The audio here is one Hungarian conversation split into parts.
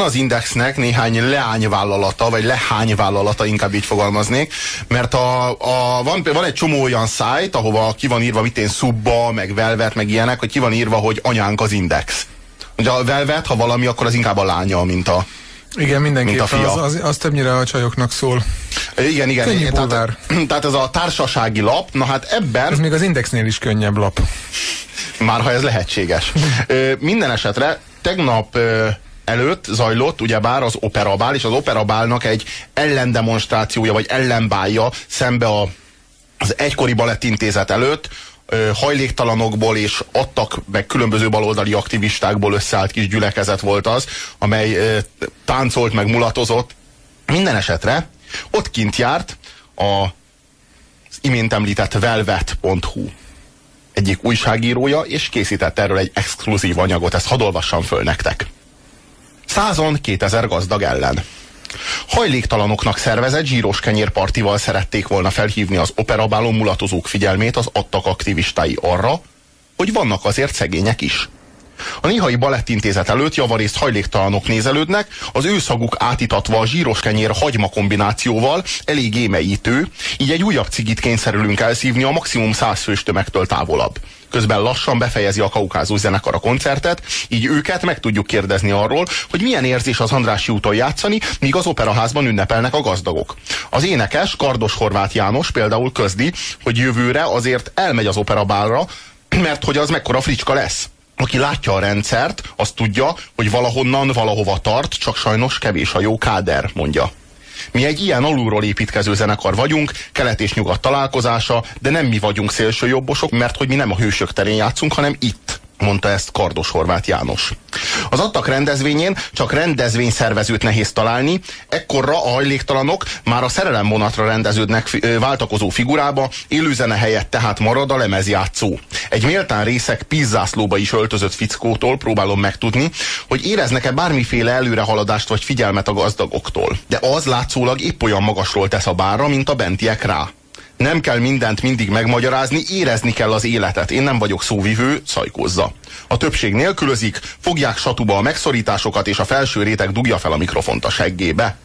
van az Indexnek néhány leányvállalata, vagy lehányvállalata, inkább így fogalmaznék, mert a, a, van, van egy csomó olyan szájt, ahova ki van írva, mit én szubba, meg velvet, meg ilyenek, hogy ki van írva, hogy anyánk az Index. Ugye a velvet, ha valami, akkor az inkább a lánya, mint a, igen, mindenképpen. Mint a fia. Az, az, az többnyire a csajoknak szól. Igen, igen. Könnyű igen tehát, tehát ez a társasági lap, na hát ebben... Ez még az Indexnél is könnyebb lap. Már ha ez lehetséges. Minden esetre tegnap előtt zajlott ugyebár az operabál, és az operabálnak egy ellendemonstrációja, vagy ellenbálja szembe a, az egykori balettintézet előtt, hajléktalanokból és adtak meg különböző baloldali aktivistákból összeállt kis gyülekezet volt az, amely táncolt, meg mulatozott. Minden esetre ott kint járt a, az imént említett velvet.hu egyik újságírója, és készített erről egy exkluzív anyagot. Ezt hadd olvassam föl nektek. Százon 2000 gazdag ellen. Hajléktalanoknak szervezett zsíros kenyérpartival szerették volna felhívni az operabálon mulatozók figyelmét az adtak aktivistái arra, hogy vannak azért szegények is. A néhai balettintézet előtt javarészt hajléktalanok nézelődnek, az ő szaguk átitatva a zsíros kenyér hagyma kombinációval elég émeítő, így egy újabb cigit kényszerülünk elszívni a maximum 100 fős tömegtől távolabb. Közben lassan befejezi a kaukázus zenekar a koncertet, így őket meg tudjuk kérdezni arról, hogy milyen érzés az Andrássy úton játszani, míg az operaházban ünnepelnek a gazdagok. Az énekes, Kardos Horváth János például közdi, hogy jövőre azért elmegy az operabálra, mert hogy az mekkora fricska lesz aki látja a rendszert, az tudja, hogy valahonnan valahova tart, csak sajnos kevés a jó káder, mondja. Mi egy ilyen alulról építkező zenekar vagyunk, kelet és nyugat találkozása, de nem mi vagyunk szélsőjobbosok, mert hogy mi nem a hősök terén játszunk, hanem itt mondta ezt Kardos Horváth János. Az adtak rendezvényén csak rendezvényszervezőt nehéz találni, ekkorra a hajléktalanok már a szerelemvonatra rendeződnek váltakozó figurába, élőzene helyett tehát marad a lemezjátszó. Egy méltán részek pizzászlóba is öltözött fickótól próbálom megtudni, hogy éreznek-e bármiféle előrehaladást vagy figyelmet a gazdagoktól. De az látszólag épp olyan magasról tesz a bárra, mint a bentiek rá. Nem kell mindent mindig megmagyarázni, érezni kell az életet. Én nem vagyok szóvivő, szajkózza. A többség nélkülözik, fogják satuba a megszorításokat, és a felső réteg dugja fel a mikrofont a seggébe.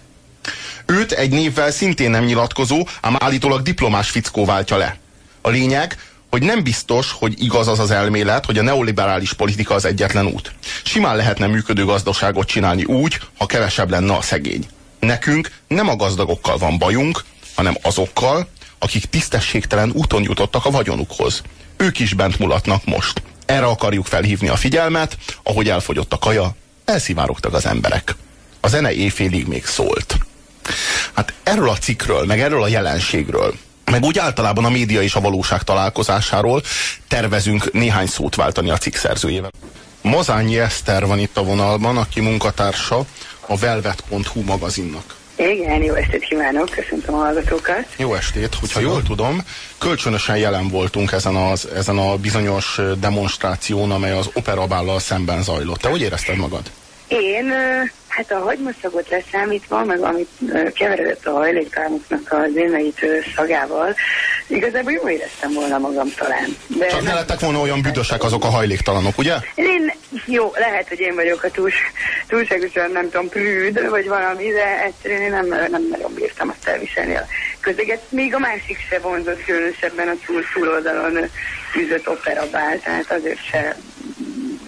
Őt egy névvel szintén nem nyilatkozó, ám állítólag diplomás fickó váltja le. A lényeg, hogy nem biztos, hogy igaz az az elmélet, hogy a neoliberális politika az egyetlen út. Simán lehetne működő gazdaságot csinálni úgy, ha kevesebb lenne a szegény. Nekünk nem a gazdagokkal van bajunk, hanem azokkal, akik tisztességtelen úton jutottak a vagyonukhoz. Ők is bent mulatnak most. Erre akarjuk felhívni a figyelmet, ahogy elfogyott a kaja, elszivárogtak az emberek. A zene éjfélig még szólt. Hát erről a cikkről, meg erről a jelenségről, meg úgy általában a média és a valóság találkozásáról tervezünk néhány szót váltani a cikk szerzőjével. Mazányi Eszter van itt a vonalban, aki munkatársa a Velvet.hu magazinnak. Igen, jó estét kívánok, köszöntöm a hallgatókat. Jó estét, hogyha jól tudom, kölcsönösen jelen voltunk ezen, az, ezen a bizonyos demonstráción, amely az operabállal szemben zajlott. Te hogy érezted magad? Én, hát a hagymaszagot leszámítva, meg amit keveredett a hajléktalanoknak az émeítő szagával, igazából jól éreztem volna magam talán. De Csak ne lettek volna olyan büdösek azok a hajléktalanok, ugye? Én, jó, lehet, hogy én vagyok a túls, túlságosan, nem tudom, prűd, vagy valami, de egyszerűen én nem, nem nagyon bírtam azt elviselni a közeget. Még a másik se vonzott különösebben a túl túloldalon üzött operabál, tehát azért se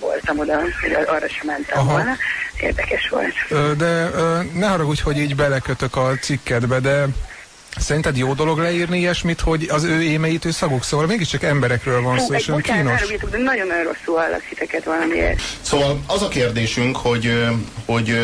voltam oda, hogy arra sem mentem Aha. volna. Érdekes volt. De ne haragudj, hogy így belekötök a cikkedbe, de Szerinted jó dolog leírni ilyesmit, hogy az ő émeítő szaguk, szóval mégiscsak emberekről van szó, és olyan kínos. de nagyon-nagyon rosszul hallak titeket valamiért. Szóval az a kérdésünk, hogy, hogy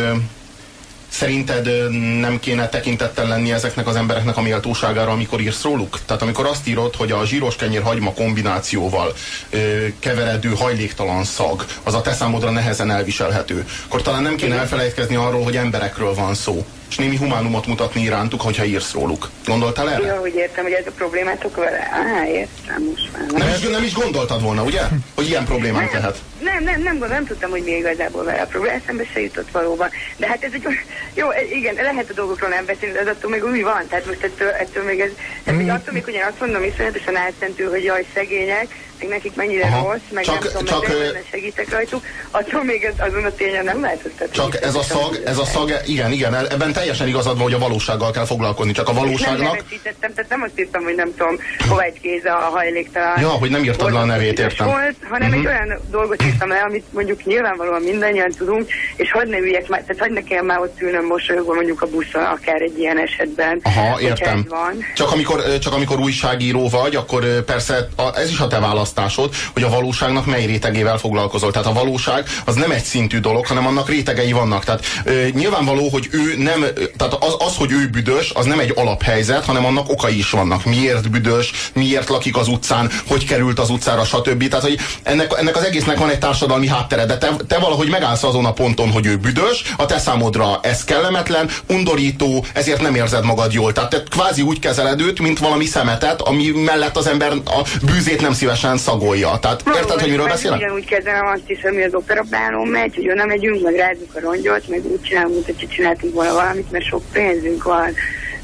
szerinted nem kéne tekintettel lenni ezeknek az embereknek a méltóságára, amikor írsz róluk? Tehát amikor azt írod, hogy a zsíros kenyér hagyma kombinációval ö, keveredő hajléktalan szag, az a te számodra nehezen elviselhető, akkor talán nem kéne elfelejtkezni arról, hogy emberekről van szó és némi humánumot mutatni irántuk, hogyha írsz róluk. Gondoltál erre? Jó, hogy értem, hogy ez a problémátok vele. Á, értem most már. Nem is, nem is gondoltad volna, ugye? Hogy ilyen problémák nem, lehet. Nem, nem, nem, nem, nem tudtam, hogy mi igazából vele a probléma. Eszembe se jutott valóban. De hát ez egy jó, igen, lehet a dolgokról nem beszélni, de az attól még úgy van. Tehát most ettől, ettől még ez, tehát, mm. attól még ugyan azt mondom iszonyatosan álszentű, hogy jaj, szegények, hogy nekik mennyire Aha. rossz, meg Csak- nem tudom, csak, csak, ö, segítek rajtuk, attól még ez, azon a tényen nem változtat. Csak ez a szag, ez a szag, igen, igen, ebben teljesen igazad van, hogy a valósággal kell foglalkozni, csak a Nem valóságnak... nevesítettem, tehát nem azt írtam, hogy nem tudom, Kovács Géza a hajléktalan. Ja, hogy nem írtad le a nevét, értem. Volt, hanem Mhm. egy olyan dolgot írtam le, amit mondjuk nyilvánvalóan mindannyian tudunk, és hadd ne üljek már, tehát hadd ne kelljen már ott ülnöm mosolyogva mondjuk a buszon, akár egy ilyen esetben. Aha, értem. Van. Csak amikor, csak amikor újságíró vagy, akkor persze a, ez is a te választásod, hogy a valóságnak mely rétegével foglalkozol. Tehát a valóság az nem egy szintű dolog, hanem annak rétegei vannak. Tehát ö, nyilvánvaló, hogy ő nem, tehát az, az, hogy ő büdös, az nem egy alaphelyzet, hanem annak okai is vannak. Miért büdös, miért lakik az utcán, hogy került az utcára, stb. Tehát, hogy ennek, ennek az egésznek van egy társadalmi háttere, de te, te valahogy megállsz azon a ponton, hogy ő büdös, a te számodra ez kellemetlen, undorító, ezért nem érzed magad jól. Tehát te kvázi úgy kezeled őt, mint valami szemetet, ami mellett az ember a bűzét nem szívesen szagolja. Tehát érted, hogy miről beszélek? Ugyanúgy kezdem azt is, hogy az operabálón megy, hogy oda megyünk, meg rázzuk a rongyot, meg úgy csinálunk, mint hogyha csináltunk volna valamit, mert sok pénzünk van.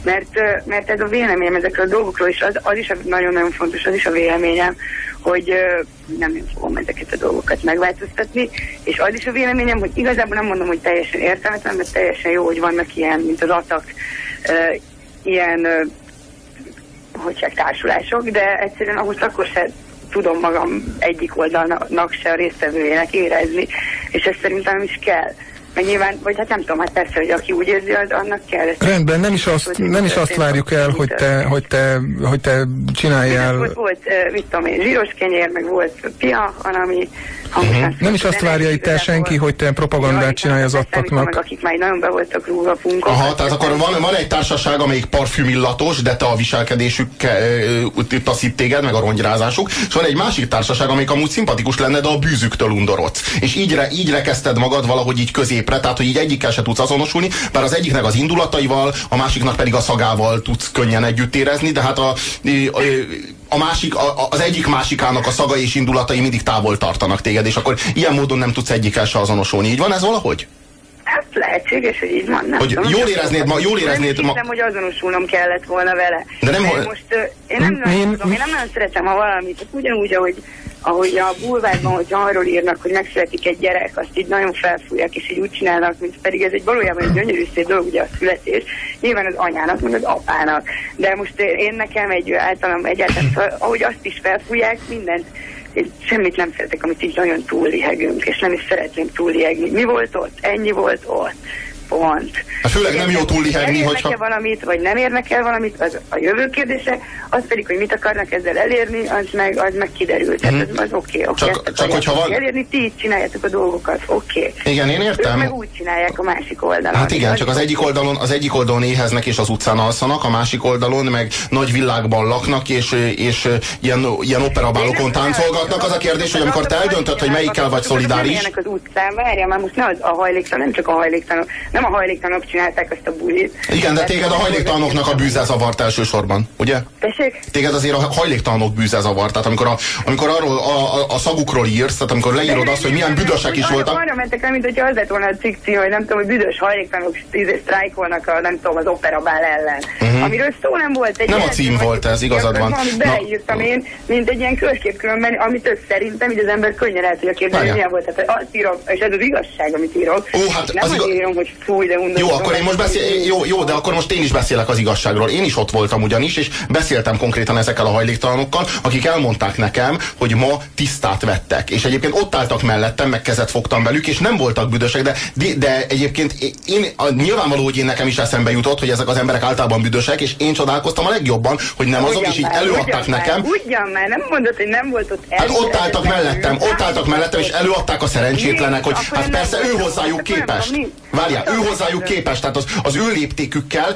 Mert, mert ez a véleményem ezekről a dolgokról, és az, az is nagyon-nagyon fontos, az is a véleményem, hogy nem én fogom ezeket a dolgokat megváltoztatni, és az is a véleményem, hogy igazából nem mondom, hogy teljesen értelmetlen, mert teljesen jó, hogy vannak ilyen, mint az atak, ilyen hogy csak társulások, de egyszerűen ahhoz akkor se tudom magam egyik oldalnak se a résztvevőjének érezni, és ez szerintem is kell. Meg nyilván, vagy hát nem tudom, hát persze, hogy aki úgy érzi, az annak kell. Ez Rendben, nem is azt, nem is azt várjuk el, hogy te, hogy te, hogy te csináljál... Volt, volt, ö, mit tudom én, zsíros kenyér, meg volt pia, valami hangosan Mhm. Nem is azt várja itt el senki, hogy te propagandát csinálj az Meg attaknak. akik már nagyon be voltak rúgva punkok. Aha, tehát akkor van, van egy társaság, amelyik parfümillatos, de te a viselkedésük taszít téged, meg a rongyrázásuk, és van egy másik társaság, amelyik amúgy szimpatikus lenne, de a bűzüktől undorodsz. És így, re, így rekezted magad valahogy így középre, tehát hogy így egyikkel se tudsz azonosulni, bár az egyiknek az indulataival, a másiknak pedig a szagával tudsz könnyen együtt érezni, de hát a, a, a másik, a, az egyik másikának a szaga és indulatai mindig távol tartanak téged, és akkor ilyen módon nem tudsz egyikkel se azonosulni. Így van ez valahogy? Hát lehetséges, hogy így van. Nem Hogy tudom, jól nem éreznéd ma- jól éreznéd nem ma- hiszem, hogy azonosulnom kellett volna vele. De nem- most ö, én nem, nem, én- tudom, én nem nagyon szeretem, ha valamit, ugyanúgy, ahogy, ahogy a bulvárban, hogy arról írnak, hogy megszületik egy gyerek, azt így nagyon felfújják, és így úgy csinálnak, mint pedig ez egy valójában egy gyönyörű szép dolog, ugye a születés, nyilván az anyának, meg az apának. De most én nekem egy általam egyáltalán, szóval, ahogy azt is felfújják, mindent én semmit nem szeretek, amit így nagyon túllihegünk, és nem is szeretném túllihegni. Mi volt ott? Ennyi volt ott. Pont. Hát főleg nem jó túllihegni, Elérnek-e hogyha- valamit, vagy nem érnek el valamit, az a jövő kérdése, az pedig, hogy mit akarnak ezzel elérni, az meg, az meg kiderült. Tehát az, az oké. Csak- csak hogyha van- Elérni, ti így csináljátok a dolgokat, oké. Igen, én Ők értem. meg úgy csinálják a másik oldalon. Hát igen, csak az egyik oldalon, az egyik oldalon éheznek és az utcán alszanak, a másik oldalon meg nagy világban laknak, és, és ilyen, ilyen operabálokon táncolgatnak. Az a kérdés, hogy amikor te eldöntöd, hogy melyikkel vagy szolidáris, az utcán, várjál már most ne az a hajléktalan, nem csak a hajléktalanok, nem a hajléktalanok csinálták azt a bulit. igen, de téged a hajléktalanoknak a bűze zavart elsősorban, ugye? Tessék? Téged azért a hajléktalanok bűze zavart, tehát amikor, a, amikor arról a, a, a szagukról írsz, tehát amikor leírod azt, hogy milyen büdösek is voltak, Arra mentek el, mint hogyha az lett volna a cikk cím, hogy nem tudom, hogy büdös hajléktalanok sztrájkolnak a, nem tudom, az operabál ellen. Uh-huh. Amiről szó nem volt. Egy Nem a cím volt ez, igazad van. Amit beleírtam én, mint egy ilyen körkép különben, amit szerintem, így az ember könnyen el tudja képzelni, milyen volt. Tehát azt írom, és ez az igazság, amit írok. Ó, hát nem az az írom, hogy fúj, de undorító. Jó, akkor én most beszél, jó, jó, de akkor most én is beszélek az igazságról. Én is ott voltam ugyanis, és beszéltem konkrétan ezekkel a hajléktalanokkal, akik elmondták nekem, hogy ma tisztát vettek. És egyébként ott álltak mellettem, meg kezet fogtam velük, és nem voltak büdösek, de, de, de egyébként én, a, nyilvánvaló, hogy én nekem is eszembe jutott, hogy ezek az emberek általában büdösek, és én csodálkoztam a legjobban, hogy nem azok, Ugyan és így már, előadták ugyan már, nekem. Ugyan már, nem mondod, hogy nem volt ott Hát ott álltak mellettem, ott álltak mellettem, és előadták a szerencsétlenek, hogy hát persze ő hozzájuk képest. Várjál, ő Nem hozzájuk képest, tehát az, az ő léptékükkel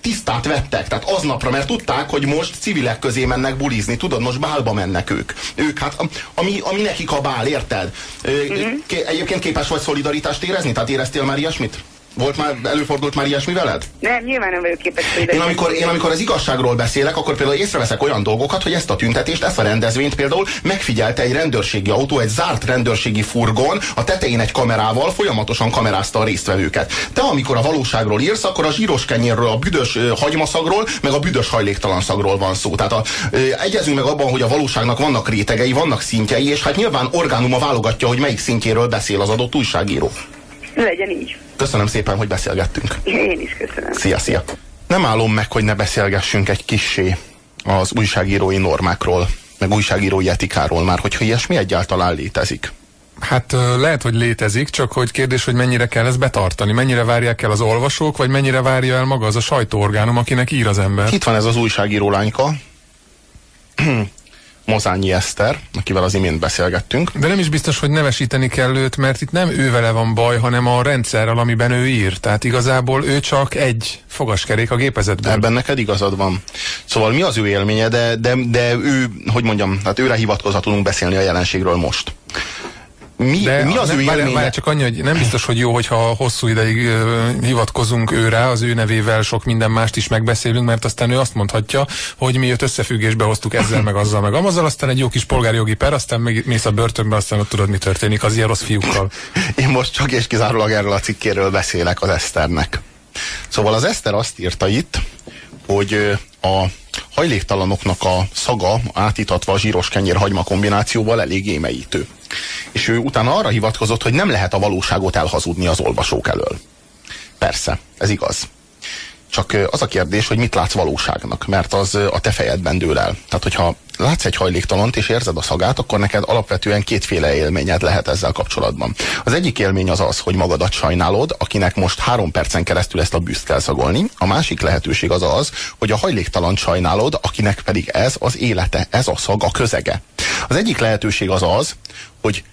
tisztát vettek, tehát aznapra, mert tudták, hogy most civilek közé mennek bulizni, tudod, most bálba mennek ők. Ők, hát am- ami, ami nekik a bál, érted? Ö, Mhm. ké- Egyébként képes vagy szolidaritást érezni? Tehát éreztél már ilyesmit? Volt már, előfordult már ilyesmi veled? Nem, nyilván nem vagyok képes én amikor, én amikor az igazságról beszélek, akkor például észreveszek olyan dolgokat, hogy ezt a tüntetést, ezt a rendezvényt például megfigyelte egy rendőrségi autó, egy zárt rendőrségi furgon, a tetején egy kamerával folyamatosan kamerázta a résztvevőket. Te amikor a valóságról írsz, akkor a zsíros kenyérről, a büdös hagymaszagról, meg a büdös hajléktalan szagról van szó. Tehát a, egyezünk meg abban, hogy a valóságnak vannak rétegei, vannak szintjei, és hát nyilván orgánuma válogatja, hogy melyik szintjéről beszél az adott újságíró. Legyen így. Köszönöm szépen, hogy beszélgettünk. Én is köszönöm. Szia, szia. Nem állom meg, hogy ne beszélgessünk egy kissé az újságírói normákról, meg újságírói etikáról már, hogyha ilyesmi egyáltalán létezik. Hát lehet, hogy létezik, csak hogy kérdés, hogy mennyire kell ezt betartani, mennyire várják el az olvasók, vagy mennyire várja el maga az a sajtóorgánum, akinek ír az ember. Itt van ez az újságíró lányka, Mozányi Eszter, akivel az imént beszélgettünk. De nem is biztos, hogy nevesíteni kell őt, mert itt nem ő vele van baj, hanem a rendszerrel, amiben ő ír. Tehát igazából ő csak egy fogaskerék a gépezetben. Ebben neked igazad van. Szóval mi az ő élménye, de, de, de ő, hogy mondjam, hát őre hivatkozva tudunk beszélni a jelenségről most mi, De mi az nem, ő élménye? Várj, csak annyi, hogy nem biztos, hogy jó, hogyha hosszú ideig uh, hivatkozunk őre, az ő nevével sok minden mást is megbeszélünk, mert aztán ő azt mondhatja, hogy mi őt összefüggésbe hoztuk ezzel, meg azzal, meg amazzal, aztán egy jó kis polgárjogi per, aztán még mész a börtönbe, aztán ott tudod, mi történik az ilyen rossz fiúkkal. Én most csak és kizárólag erről a cikkéről beszélek az Eszternek. Szóval az Eszter azt írta itt, hogy a hajléktalanoknak a szaga átítatva a zsíros kenyér hagyma kombinációval elég émeítő. És ő utána arra hivatkozott, hogy nem lehet a valóságot elhazudni az olvasók elől. Persze, ez igaz. Csak az a kérdés, hogy mit látsz valóságnak, mert az a te fejedben dől el. Tehát, hogyha látsz egy hajléktalant és érzed a szagát, akkor neked alapvetően kétféle élményed lehet ezzel kapcsolatban. Az egyik élmény az az, hogy magadat sajnálod, akinek most három percen keresztül ezt a bűzt kell szagolni. A másik lehetőség az az, hogy a hajléktalant sajnálod, akinek pedig ez az élete, ez a szag, a közege. Az egyik lehetőség az az, hogy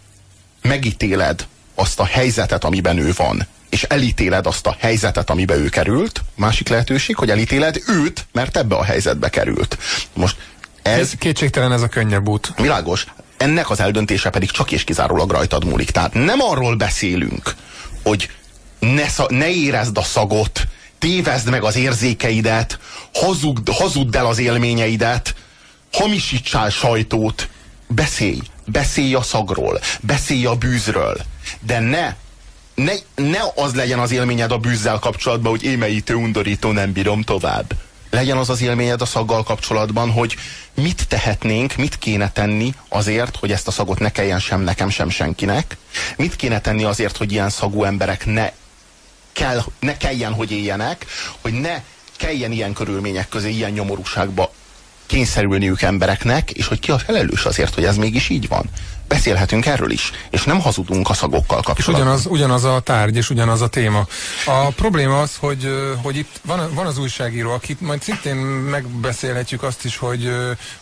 megítéled azt a helyzetet, amiben ő van, és elítéled azt a helyzetet, amibe ő került. Másik lehetőség, hogy elítéled őt, mert ebbe a helyzetbe került. Most ez... Kétségtelen ez a könnyebb út. Világos. Ennek az eldöntése pedig csak és kizárólag rajtad múlik. Tehát nem arról beszélünk, hogy ne, ne érezd a szagot, tévezd meg az érzékeidet, hazugd, hazudd el az élményeidet, hamisítsál sajtót, beszélj, beszélj a szagról, beszélj a bűzről, de ne ne, ne az legyen az élményed a bűzzel kapcsolatban, hogy émeítő, undorító, nem bírom tovább. Legyen az az élményed a szaggal kapcsolatban, hogy mit tehetnénk, mit kéne tenni azért, hogy ezt a szagot ne kelljen sem nekem, sem senkinek. Mit kéne tenni azért, hogy ilyen szagú emberek ne, kell, ne kelljen, hogy éljenek, hogy ne kelljen ilyen körülmények közé, ilyen nyomorúságba kényszerülniük embereknek, és hogy ki a felelős azért, hogy ez mégis így van beszélhetünk erről is, és nem hazudunk a szagokkal kapcsolatban. És ugyanaz, ugyanaz a tárgy, és ugyanaz a téma. A probléma az, hogy, hogy itt van, van az újságíró, akit majd szintén megbeszélhetjük azt is, hogy,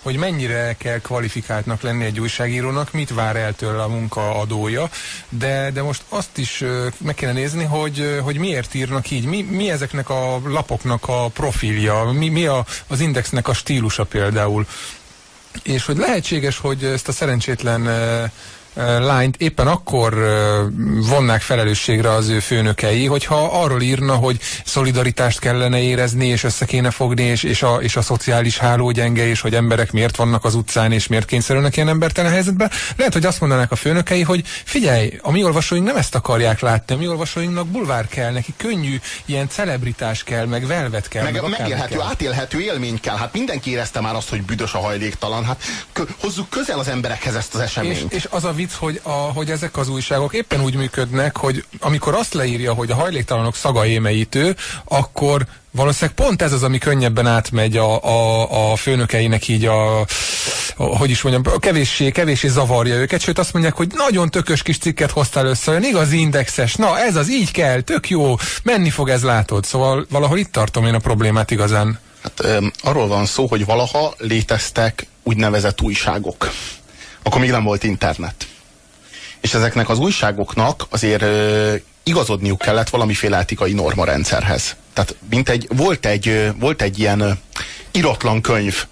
hogy mennyire kell kvalifikáltnak lenni egy újságírónak, mit vár el tőle a munkaadója, de, de most azt is meg kéne nézni, hogy, hogy miért írnak így, mi, mi ezeknek a lapoknak a profilja, mi, mi a, az indexnek a stílusa például és hogy lehetséges, hogy ezt a szerencsétlen lányt éppen akkor vonnák felelősségre az ő főnökei, hogyha arról írna, hogy szolidaritást kellene érezni, és össze kéne fogni, és, és, a, és a szociális háló gyenge, és hogy emberek miért vannak az utcán, és miért kényszerülnek ilyen embertelen helyzetbe. Lehet, hogy azt mondanák a főnökei, hogy figyelj, a mi olvasóink nem ezt akarják látni, a mi olvasóinknak bulvár kell, neki könnyű, ilyen celebritás kell, meg velvet kell. Meg, meg megélhető, kell. átélhető élmény kell. Hát mindenki érezte már azt, hogy büdös a hajléktalan. Hát hozzuk közel az emberekhez ezt az eseményt. És, és az a vicc, hogy, a, hogy ezek az újságok éppen úgy működnek, hogy amikor azt leírja, hogy a hajléktalanok szaga émeítő, akkor valószínűleg pont ez az, ami könnyebben átmegy a, a, a főnökeinek így a, a hogy is mondjam, kevéssé, kevéssé zavarja őket, sőt azt mondják, hogy nagyon tökös kis cikket hoztál össze, olyan igazi indexes, na ez az, így kell, tök jó, menni fog ez, látod. Szóval valahol itt tartom én a problémát igazán. Hát um, arról van szó, hogy valaha léteztek úgynevezett újságok. Akkor még nem volt internet és ezeknek az újságoknak azért ö, igazodniuk kellett valamiféle etikai normarendszerhez. Tehát mint egy, volt, egy, volt egy ilyen iratlan könyv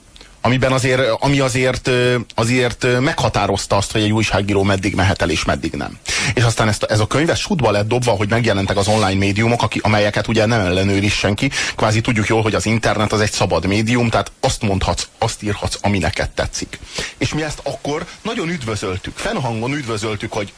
amiben azért, ami azért, azért meghatározta azt, hogy egy újságíró meddig mehet el és meddig nem. És aztán ezt, ez a könyv ez sútba lett dobva, hogy megjelentek az online médiumok, aki, amelyeket ugye nem ellenőriz senki. Kvázi tudjuk jól, hogy az internet az egy szabad médium, tehát azt mondhatsz, azt írhatsz, ami neked tetszik. És mi ezt akkor nagyon üdvözöltük, fennhangon üdvözöltük, hogy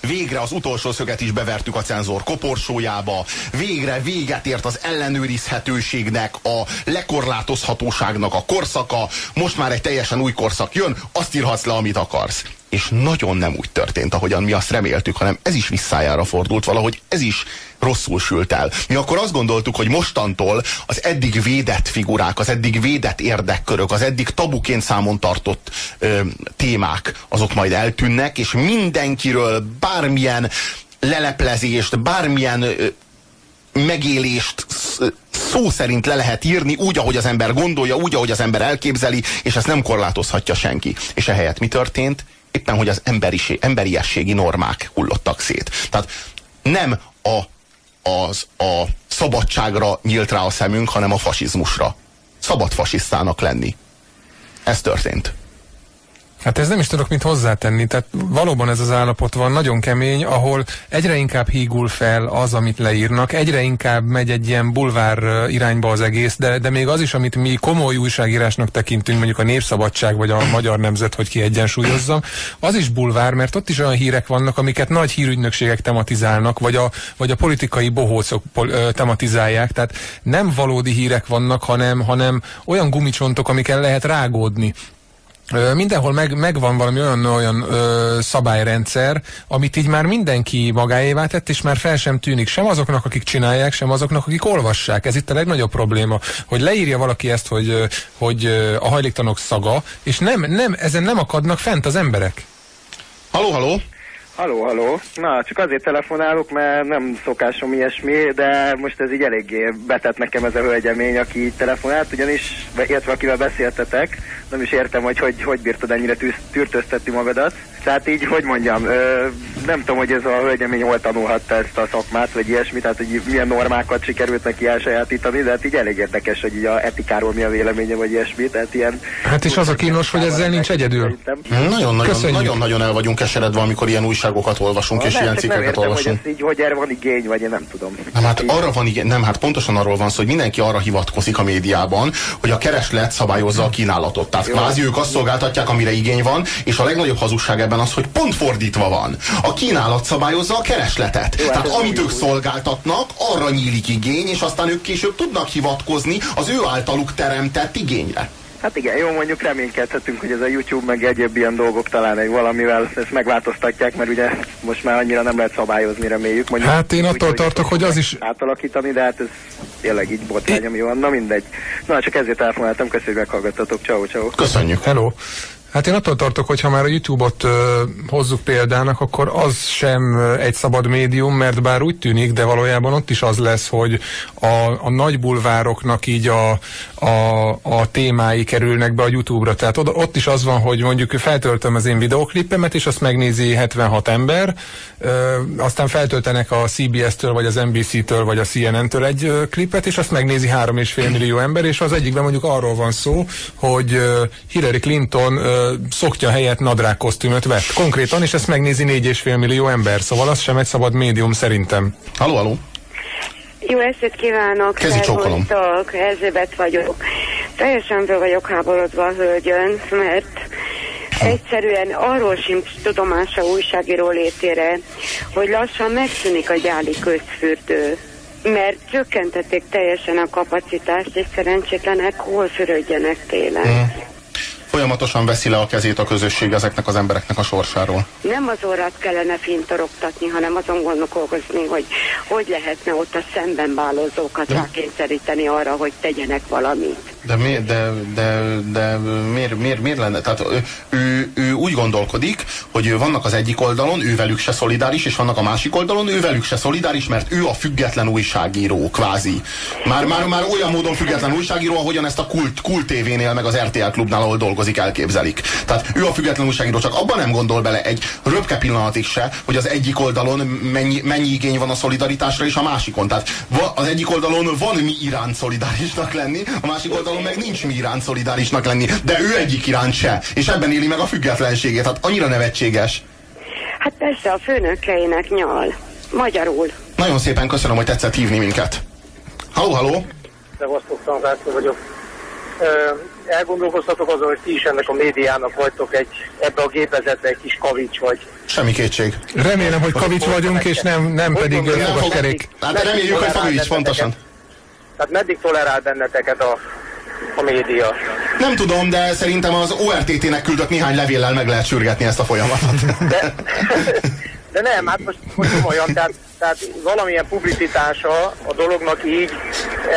Végre az utolsó szöget is bevertük a cenzor koporsójába. Végre véget ért az ellenőrizhetőségnek, a lekorlátozhatóságnak a korszaka. Most már egy teljesen új korszak jön, azt írhatsz le, amit akarsz és nagyon nem úgy történt, ahogyan mi azt reméltük, hanem ez is visszájára fordult, valahogy ez is rosszul sült el. Mi akkor azt gondoltuk, hogy mostantól az eddig védett figurák, az eddig védett érdekkörök, az eddig tabuként számon tartott ö, témák, azok majd eltűnnek, és mindenkiről bármilyen leleplezést, bármilyen ö, megélést szó szerint le lehet írni, úgy, ahogy az ember gondolja, úgy, ahogy az ember elképzeli, és ezt nem korlátozhatja senki. És ehelyett mi történt? Éppen, hogy az emberiség, emberiességi normák hullottak szét. Tehát nem a, az, a szabadságra nyílt rá a szemünk, hanem a fasizmusra. Szabad fasisztának lenni. Ez történt. Hát ez nem is tudok mit hozzátenni, tehát valóban ez az állapot van, nagyon kemény, ahol egyre inkább hígul fel az, amit leírnak, egyre inkább megy egy ilyen bulvár irányba az egész, de, de még az is, amit mi komoly újságírásnak tekintünk, mondjuk a Népszabadság vagy a Magyar Nemzet, hogy ki egyensúlyozzam, az is bulvár, mert ott is olyan hírek vannak, amiket nagy hírügynökségek tematizálnak, vagy a, vagy a politikai bohócok pol, ö, tematizálják, tehát nem valódi hírek vannak, hanem, hanem olyan gumicsontok, amikkel lehet rágódni. Mindenhol meg, megvan valami olyan, olyan ö, szabályrendszer, amit így már mindenki magáévá tett, és már fel sem tűnik sem azoknak, akik csinálják, sem azoknak, akik olvassák. Ez itt a legnagyobb probléma, hogy leírja valaki ezt, hogy, hogy a hajléktanok szaga, és nem, nem, ezen nem akadnak fent az emberek. Haló, haló! Haló, haló. Na, csak azért telefonálok, mert nem szokásom ilyesmi, de most ez így eléggé betett nekem ez a hölgyemény, aki így telefonált, ugyanis, illetve akivel beszéltetek, nem is értem, hogy hogy, hogy bírtad ennyire tűrtöztetni magadat. Tehát így, hogy mondjam, ö, nem tudom, hogy ez a hölgyemény hol tanulhatta ezt a szakmát, vagy ilyesmi, tehát hogy milyen normákat sikerült neki elsajátítani, de hát így elég érdekes, hogy így a etikáról mi a véleménye, vagy ilyesmi, tehát ilyen... Hát és az a kínos, hogy ezzel nincs egyedül. Nagyon-nagyon el vagyunk keseredve, amikor ilyen újságokat olvasunk, és ilyen cikkeket értem, olvasunk. Hogy, ez így, hogy erre van igény, vagy én nem tudom. Nem, hát arra van igény, nem, hát pontosan arról van szó, hogy mindenki arra hivatkozik a médiában, hogy a kereslet szabályozza a kínálatot. Tehát kvázi ők azt szolgáltatják, amire igény van, és a legnagyobb hazugság ebben az, hogy pont fordítva van. A kínálat szabályozza a keresletet. Jó, Tehát amit ők szolgáltatnak, arra nyílik igény, és aztán ők később tudnak hivatkozni az ő általuk teremtett igényre. Hát igen, jó, mondjuk reménykedhetünk, hogy ez a YouTube meg egyéb ilyen dolgok talán egy valamivel ezt megváltoztatják, mert ugye most már annyira nem lehet szabályozni, reméljük. Mondjuk, hát én attól úgy, tartok, hogy az is... Átalakítani, de hát ez tényleg így botrány, ami van. Na mindegy. Na, csak ezért telefonáltam, köszönjük, meghallgattatok. Ciao, ciao. Köszönjük. Hello. Hát én attól tartok, hogy ha már a YouTube-ot ö, hozzuk példának, akkor az sem egy szabad médium, mert bár úgy tűnik, de valójában ott is az lesz, hogy a, a nagy bulvároknak így a, a, a témái kerülnek be a YouTube-ra. Tehát oda, ott is az van, hogy mondjuk feltöltöm az én videoklippemet, és azt megnézi 76 ember, ö, aztán feltöltenek a CBS-től, vagy az NBC-től, vagy a CNN-től egy ö, klipet, és azt megnézi 3,5 millió ember, és az egyikben mondjuk arról van szó, hogy ö, Hillary Clinton ö, szokja helyett nadrág kosztümöt vett. Konkrétan, és ezt megnézi 4,5 millió ember, szóval az sem egy szabad médium szerintem. Haló, haló. Jó estét kívánok! Kezi csókolom. Erzsébet vagyok. Teljesen be vagyok háborodva a hölgyön, mert egyszerűen arról sincs tudomása újságíró létére, hogy lassan megszűnik a gyáli közfürdő mert csökkentették teljesen a kapacitást, és szerencsétlenek hol fürödjenek télen. Mm folyamatosan veszi le a kezét a közösség ezeknek az embereknek a sorsáról. Nem az orrát kellene fintorogtatni, hanem azon gondolkozni, hogy hogy lehetne ott a szemben bálozókat rákényszeríteni arra, hogy tegyenek valamit. De, mi, de, de, de miért, miért, miért lenne? Tehát ő, ő, ő úgy gondolkodik, hogy vannak az egyik oldalon, ő velük se szolidáris, és vannak a másik oldalon, ő velük se szolidáris, mert ő a független újságíró, kvázi. Már, már, már olyan módon független újságíró, ahogyan ezt a Kult, Kult TV-nél, meg az RTL klubnál, ahol dolgozik, elképzelik. Tehát ő a független újságíró, csak abban nem gondol bele egy röpke pillanatig se, hogy az egyik oldalon mennyi, mennyi igény van a szolidaritásra, és a másikon. Tehát az egyik oldalon van mi iránt szolidárisnak lenni, a másik oldalon meg nincs mi iránt szolidárisnak lenni, de ő egyik iránt se, és ebben éli meg a függetlenségét. Hát annyira nevetséges. Hát persze a főnökeinek nyal. Magyarul. Nagyon szépen köszönöm, hogy tetszett hívni minket. Halló, halló! Szevasztok, Szanzászló vagyok. elgondolkoztatok azon, hogy ti is ennek a médiának vagytok egy, ebbe a gépezetbe egy kis kavics vagy. Semmi kétség. Remélem, hogy kavics vagyunk, és nem, nem pedig fogaskerék. Hát reméljük, hogy kavics, pontosan. Tehát meddig tolerál benneteket a, a média? Nem tudom, de szerintem az ORTT-nek küldött néhány levéllel meg lehet sürgetni ezt a folyamatot. De, de nem, hát most, most komolyan, tehát, tehát valamilyen publicitása a dolognak így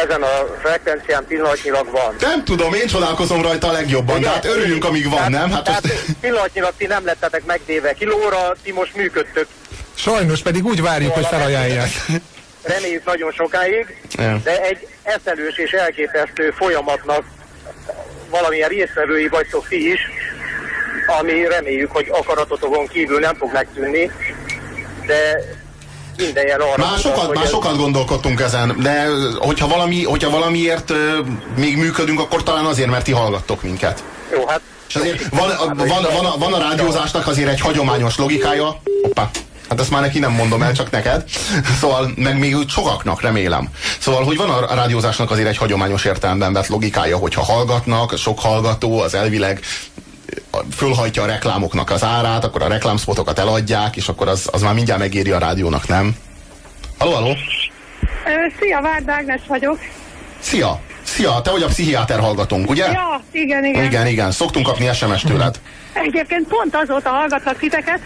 ezen a frekvencián pillanatnyilag van. Nem tudom, én csodálkozom rajta a legjobban, Igen, tehát örülünk, amíg van, tehát, nem? Hát tehát most... pillanatnyilag ti nem lettetek megdéve kilóra, ti most működtök. Sajnos pedig úgy várjuk, hogy felajánlják. Reméljük nagyon sokáig, de egy eszelős és elképesztő folyamatnak valamilyen részvevői vagytok ti is, ami reméljük, hogy akaratotokon kívül nem fog megtűnni, de minden jel arra. Már sokat, már ez... sokat gondolkodtunk ezen, de hogyha, valami, hogyha valamiért még működünk, akkor talán azért, mert ti hallgattok minket. Jó, hát... És azért van, van, van, van, a, van a rádiózásnak azért egy hagyományos logikája. Hoppá. Hát ezt már neki nem mondom el, csak neked. Szóval, meg még sokaknak, remélem. Szóval, hogy van a rádiózásnak azért egy hagyományos értelemben vett logikája, hogyha hallgatnak, sok hallgató, az elvileg fölhajtja a reklámoknak az árát, akkor a reklámszpotokat eladják, és akkor az, az már mindjárt megéri a rádiónak, nem? Halló, halló? Szia, Várd Ágnes vagyok. Szia! Szia, te vagy a pszichiáter hallgatónk, ugye? Ja, igen, igen. Igen, igen, szoktunk kapni SMS tőled. Egyébként pont azóta hallgatlak titeket,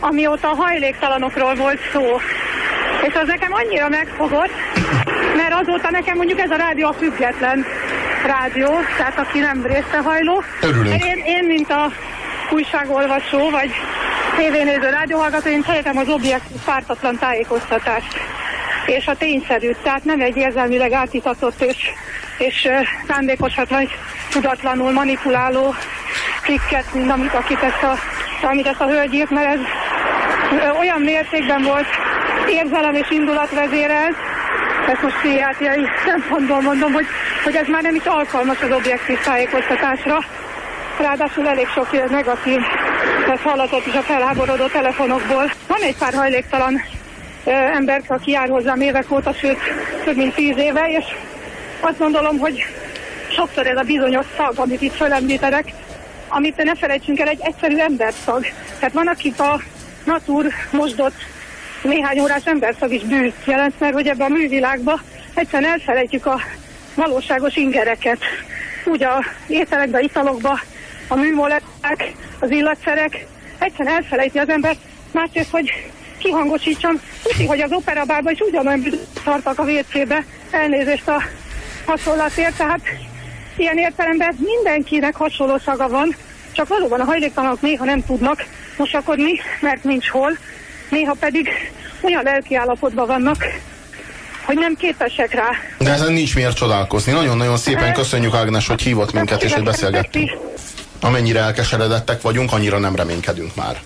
amióta a hajléktalanokról volt szó. És az nekem annyira megfogott, mert azóta nekem mondjuk ez a rádió a független rádió, tehát aki nem részehajló. Örülünk. Én, én, mint a újságolvasó, vagy tévénéző rádióhallgató, én szeretem az objektív pártatlan tájékoztatást és a tényszerű, tehát nem egy érzelmileg átitatott és, és szándékosat vagy tudatlanul manipuláló cikket, mint amit, akit ezt a, amit ezt a hölgy írt, mert ez olyan mértékben volt érzelem és indulat vezérelt, ezt most pszichiátriai szempontból mondom, hogy, hogy ez már nem is alkalmas az objektív tájékoztatásra. Ráadásul elég sok negatív ez hallatott is a felháborodó telefonokból. Van egy pár hajléktalan ember, aki jár hozzám évek óta, sőt több mint tíz éve, és azt gondolom, hogy sokszor ez a bizonyos szag, amit itt fölemlítenek, amit ne felejtsünk el, egy egyszerű emberszag. Tehát van, akik a natur mosdott néhány órás emberszag is bűt jelent, mert hogy ebben a művilágban egyszerűen elfelejtjük a valóságos ingereket. Úgy a ételekbe, italokba, a műmoleták, az illatszerek, egyszerűen elfelejti az ember, másrészt, hogy kihangosítsam, tudni, hogy az operabárban is ugyanolyan tartak a WC-be, elnézést a hasonlatért, tehát ilyen értelemben mindenkinek hasonló szaga van, csak valóban a hajléktalanok néha nem tudnak mosakodni, mert nincs hol, néha pedig olyan lelkiállapotban vannak, hogy nem képesek rá. De ezen nincs miért csodálkozni. Nagyon-nagyon szépen köszönjük Ágnes, hogy hívott minket és hogy beszélgettünk. Amennyire elkeseredettek vagyunk, annyira nem reménykedünk már.